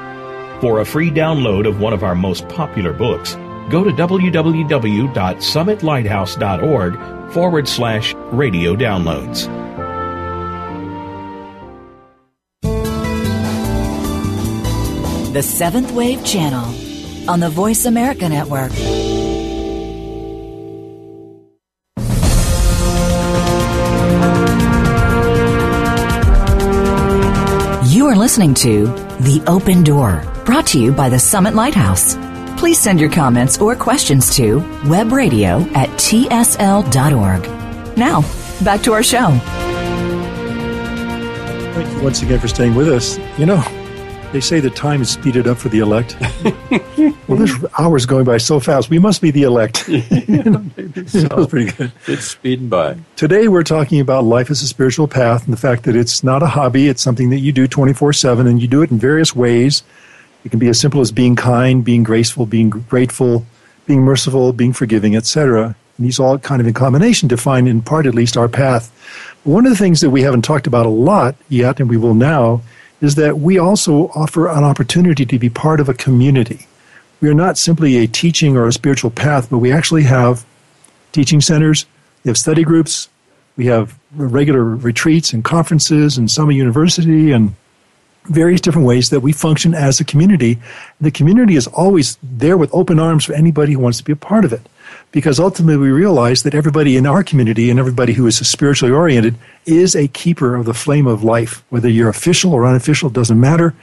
For a free download of one of our most popular books, go to www.summitlighthouse.org forward slash radio downloads. The Seventh Wave Channel on the Voice America Network. Listening to The Open Door, brought to you by the Summit Lighthouse. Please send your comments or questions to webradio at tsl.org. Now, back to our show. Thank you once again for staying with us. You know, they say that time is speeded up for the elect. well, this hour's going by so fast. We must be the elect. that was pretty good. It's speeding by. Today, we're talking about life as a spiritual path and the fact that it's not a hobby. It's something that you do 24 7, and you do it in various ways. It can be as simple as being kind, being graceful, being grateful, being merciful, being forgiving, etc. And these all kind of in combination define, in part at least, our path. One of the things that we haven't talked about a lot yet, and we will now, is that we also offer an opportunity to be part of a community. We are not simply a teaching or a spiritual path, but we actually have teaching centers, we have study groups, we have regular retreats and conferences and summer university and various different ways that we function as a community. The community is always there with open arms for anybody who wants to be a part of it. Because ultimately we realize that everybody in our community and everybody who is spiritually oriented is a keeper of the flame of life. Whether you're official or unofficial, doesn't matter.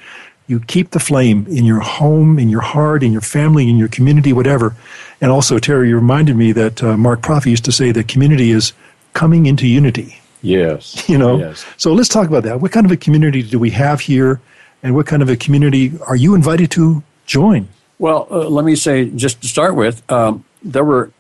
You keep the flame in your home, in your heart, in your family, in your community, whatever. And also, Terry, you reminded me that uh, Mark Prophet used to say that community is coming into unity. Yes. You know? Yes. So let's talk about that. What kind of a community do we have here? And what kind of a community are you invited to join? Well, uh, let me say, just to start with, um, there were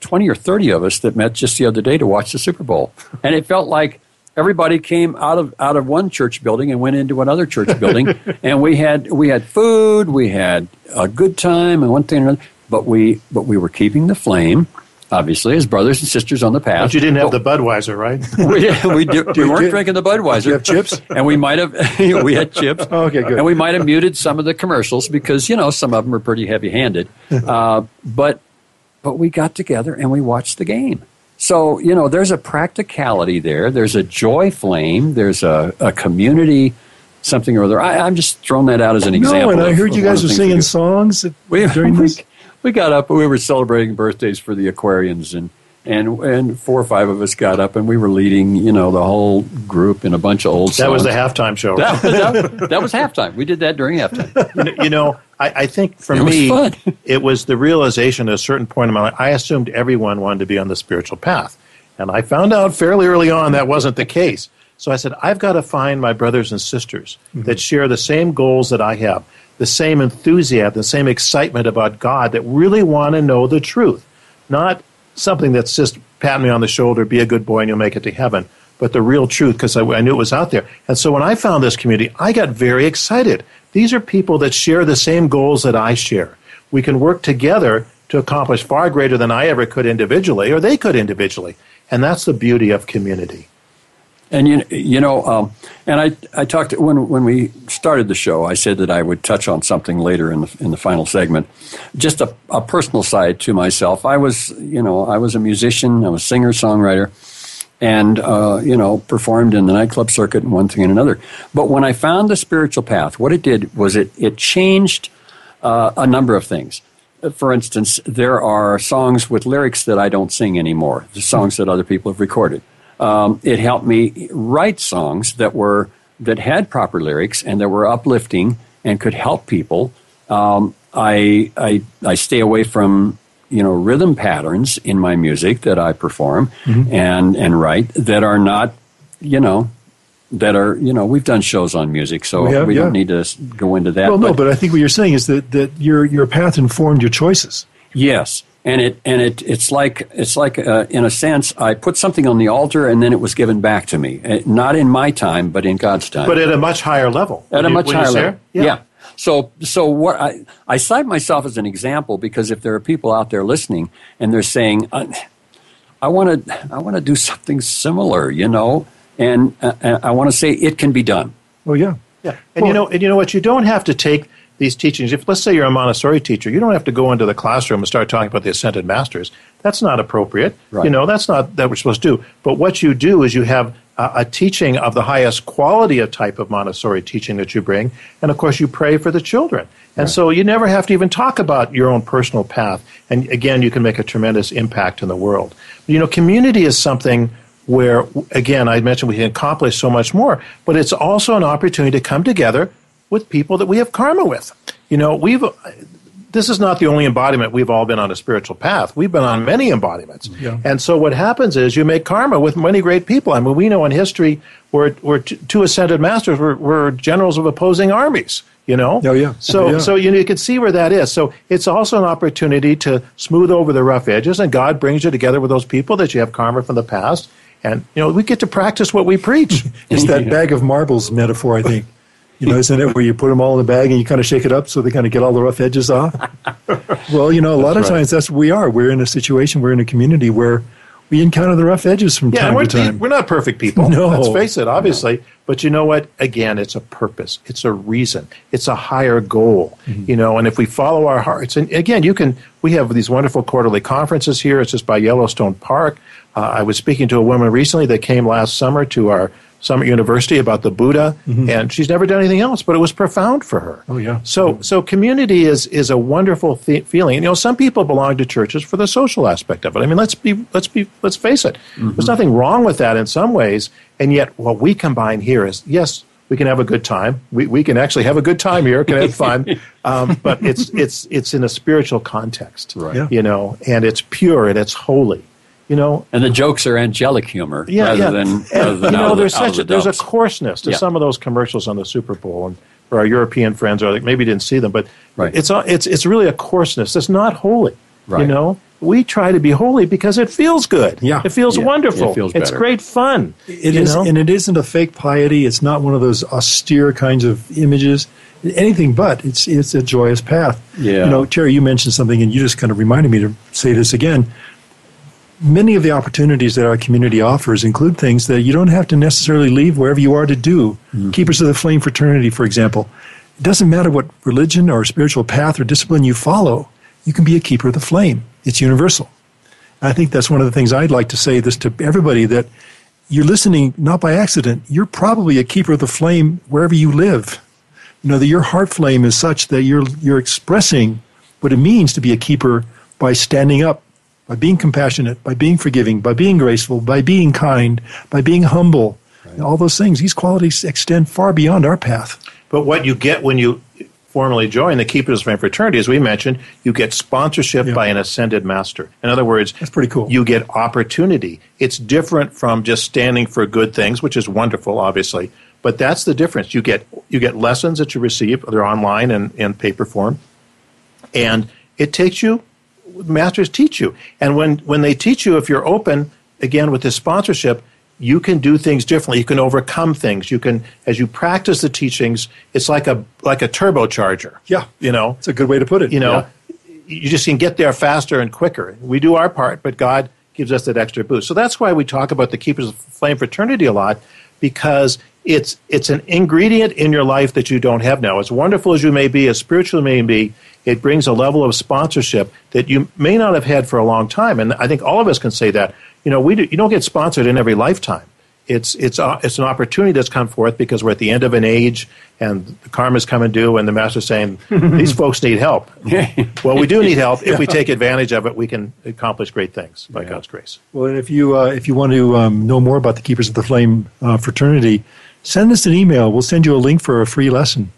20 or 30 of us that met just the other day to watch the Super Bowl. And it felt like everybody came out of out of one church building and went into another church building and we had we had food, we had a good time and one thing and another, but we but we were keeping the flame obviously as brothers and sisters on the path. But you didn't have the Budweiser, right? we, we, do, we weren't did- drinking the Budweiser. you have chips? And we might have we had chips. Okay, good. And we might have muted some of the commercials because you know some of them are pretty heavy-handed. Uh, but but we got together and we watched the game. So you know, there's a practicality there. There's a joy flame. There's a, a community, something or other. I, I'm just throwing that out as an example. no, and I heard of you guys were the things we singing do. songs We, during we, this. We got up and we were celebrating birthdays for the Aquarians and and and four or five of us got up and we were leading you know the whole group in a bunch of old Songs. That was the halftime show. that, that, that was halftime. We did that during halftime. you know- I, I think for It me, it was the realization at a certain point in my life. I assumed everyone wanted to be on the spiritual path. And I found out fairly early on that wasn't the case. So I said, I've got to find my brothers and sisters mm-hmm. that share the same goals that I have, the same enthusiasm, the same excitement about God that really want to know the truth. Not something that's just pat me on the shoulder, be a good boy, and you'll make it to heaven, but the real truth because I, I knew it was out there. And so when I found this community, I got very excited. These are people that share the same goals that I share. We can work together to accomplish far greater than I ever could individually, or they could individually. And that's the beauty of community. And you, you know, um, and I, I talked when when we started the show. I said that I would touch on something later in the in the final segment, just a, a personal side to myself. I was, you know, I was a musician. I was singer songwriter, and uh, you know, performed in the nightclub circuit and one thing and another. But when I found the spiritual path, what it did was it it changed uh, a number of things. For instance, there are songs with lyrics that I don't sing anymore. The songs that other people have recorded. Um, it helped me write songs that were that had proper lyrics and that were uplifting and could help people. Um, I, I I stay away from you know rhythm patterns in my music that I perform and and write that are not you know that are you know we've done shows on music so We we, yeah. don't need to go into that. Well, no, but I think what you're saying is that, that your, your path informed your choices. Yes, and it and it it's like it's like uh, in a sense I put something on the altar and then it was given back to me, Uh, not in my time but in God's time. But at a much higher level. at a you- much higher level. Yeah. yeah. So so what I I cite myself as an example because if there are people out there listening and they're saying I, I want to I want to do something similar, you know, and uh, uh, I want to say it can be done. Oh, yeah. Yeah, and you know, and you know what? You don't have to take these teachings. If let's say you're a Montessori teacher, you don't have to go into the classroom and start talking about the ascended masters. That's not appropriate. Right. You know, that's not that we're supposed to do. But what you do is you have a, a teaching of the highest quality of type of Montessori teaching that you bring, and of course you pray for the children. And so you never have to even talk about your own personal path. And again, you can make a tremendous impact in the world. You know, community is something where, again, I mentioned we can accomplish so much more, but it's also an opportunity to come together with people that we have karma with. You know, we've this is not the only embodiment we've all been on a spiritual path. We've been on many embodiments. Yeah. And so what happens is you make karma with many great people. I mean, we know in history where, where two ascended masters were, were generals of opposing armies. You know, Oh, yeah. So, Yeah. so you, know, you can see where that is. So, it's also an opportunity to smooth over the rough edges, and God brings you together with those people that you have karma from the past, and you know we get to practice what we preach. It's that bag of marbles metaphor, I think. You know, isn't it where you put them all in a bag and you kind of shake it up so they kind of get all the rough edges off? well, you know, a lot of right. times that's what we are. We're in a situation, we're in a community where we encounter the rough edges from Yeah, time we're, to time. we're not perfect people. No. Let's face it, obviously. But you know what? Again, it's a purpose. It's a reason. It's a higher goal. Mm-hmm. You know, and if we follow our hearts, and again, you can. We have these wonderful quarterly conferences here. It's just by Yellowstone Park. Uh, I was speaking to a woman recently that came last summer to our Summit University about the Buddha, and she's never done anything else, but it was profound for her. Mm-hmm. Oh, yeah. So, so community is is a wonderful th- feeling. And, you know, some people belong to churches for the social aspect of it. I mean, let's be let's be let's face it. There's nothing wrong with that in some ways, and yet what we combine here is yes. We can have a good time. We, we can actually have a good time here. Can have fun, um, but it's it's it's in a spiritual context, Right. Yeah. you know, and it's pure and it's holy, you know. And the jokes are angelic humor Yeah, rather yeah. than, And, rather than you know, of the- there's out of such the a, there's a coarseness to Yeah. some of those commercials on the Super Bowl, and for our European friends, or like maybe didn't see them, but Right. it's a, it's it's really a coarseness. It's not holy. right. You know, we try to be holy because it feels good. Yeah. it feels Yeah, wonderful. it feels it's great fun. It is, know? and it isn't a fake piety. It's not one of those austere kinds of images. Anything but it's it's a joyous path. Yeah. You know, Terry, you mentioned something, and you just kind of reminded me to say this again. Many of the opportunities that our community offers include things that you don't have to necessarily leave wherever you are to do. Mm-hmm. Keepers of the Flame fraternity, for example, it doesn't matter what religion or spiritual path or discipline you follow. You can be a keeper of the flame. It's universal. I think that's one of the things I'd like to say this to everybody that you're listening not by accident. You're probably a keeper of the flame wherever you live. You know that your heart flame is such that you're you're expressing what it means to be a keeper by standing up, by being compassionate, by being forgiving, by being graceful, by being kind, by being humble. All those things, these qualities extend far beyond our path. But what you get when you formally join the Keepers of fraternity, as we mentioned, you get sponsorship Yeah. by an ascended master. In other words, That's pretty cool. You get opportunity. It's different from just standing for good things, which is wonderful, obviously. But that's the difference. You get you get lessons that you receive. They're online and in paper form, and it takes you. Masters teach you, and when when they teach you, if you're open again with this sponsorship, you can do things differently. You can overcome things. You can, as you practice the teachings, it's like a like a turbocharger. Yeah. you know, it's a good way to put it. you know, you just can get there faster and quicker. We do our part, but God gives us that extra boost. So that's why we talk about the Keepers of Flame fraternity a lot, because it's it's an ingredient in your life that you don't have now. As wonderful as you may be, as spiritual as you may be, it brings a level of sponsorship that you may not have had for a long time. And I think all of us can say that. You know, we do, you don't get sponsored in every lifetime it's it's uh, it's an opportunity that's come forth because we're at the end of an age and the karma's coming due and the master's saying these folks need help. well, we do need help. If we take advantage of it, we can accomplish great things by God's grace. Well, and if you uh, if you want to um, know more about the Keepers of the Flame uh, fraternity, send us an email. We'll send you a link for a free lesson.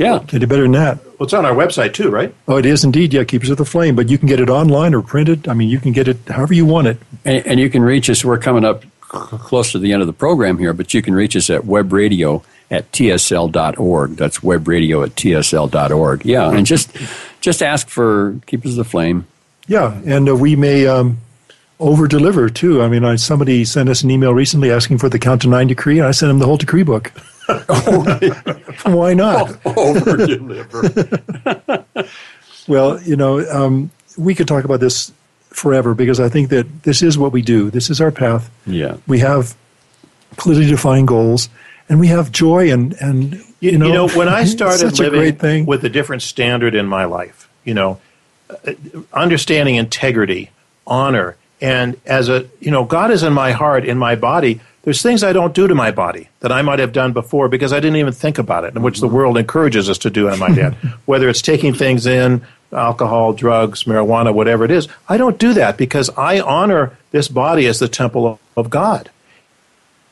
Yeah. Can do better than that. Well, it's on our website too, right? Oh, it is indeed. Yeah, Keepers of the Flame. But you can get it online or printed. I mean, you can get it however you want it. And, and you can reach us. We're coming up close to the end of the program here, but you can reach us at webradio at tsl.org. That's webradio at tsl.org. Yeah, and just just ask for Keepers of the Flame. Yeah, and uh, we may um, over deliver too. I mean, I, somebody sent us an email recently asking for the Count to Nine decree, and I sent him the whole decree book. Why not? Well, you know, um, we could talk about this forever because I think that this is what we do. This is our path. Yeah. We have clearly defined goals, and we have joy and and you, You, know, you know, when I started a living thing. with a different standard in my life, you know, uh, understanding integrity, honor, and as a, you know, God is in my heart, in my body. There's things I don't do to my body that I might have done before because I didn't even think about it, and which the world encourages us to do, and I might add. Whether it's taking things in, alcohol, drugs, marijuana, whatever it is, I don't do that because I honor this body as the temple of, God.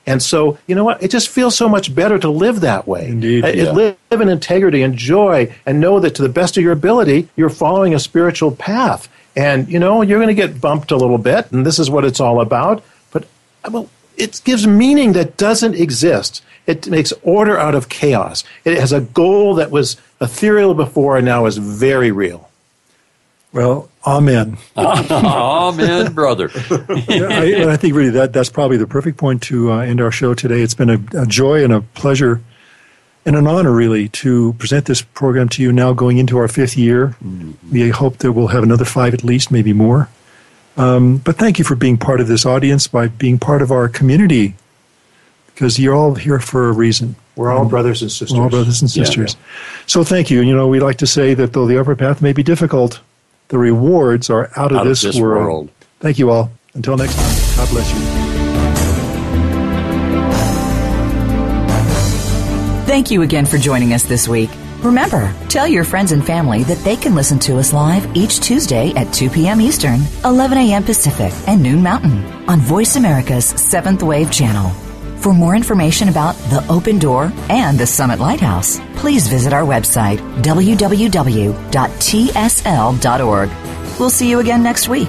And so, you know what? It just feels so much better to live that way. Indeed, Uh, yeah. Live in integrity and joy and know that to the best of your ability, you're following a spiritual path. And, you know, you're going to get bumped a little bit, and this is what it's all about. But well, it gives meaning that doesn't exist. It makes order out of chaos. It has a goal that was ethereal before and now is very real. well, amen. Amen, brother. I, and I think really that that's probably the perfect point to uh, end our show today. It's been a, a joy and a pleasure and an honor, really, to present this program to you now going into our fifth year. We hope that we'll have another five at least, maybe more. Um, but thank you for being part of this audience, by being part of our community, because you're all here for a reason. We're all brothers and sisters. We're all brothers and Yeah. sisters. So thank you. You know, we like to say that though the upper path may be difficult, the rewards are out of, Out of this, this world. world. Thank you all. Until next time, God bless you. Thank you again for joining us this week. Remember, tell your friends and family that they can listen to us live each Tuesday at 2 p.m. Eastern, 11 a.m. Pacific, and noon Mountain on Voice America's Seventh Wave channel. For more information about the Open Door and the Summit Lighthouse, please visit our website, www.tsl.org. We'll see you again next week.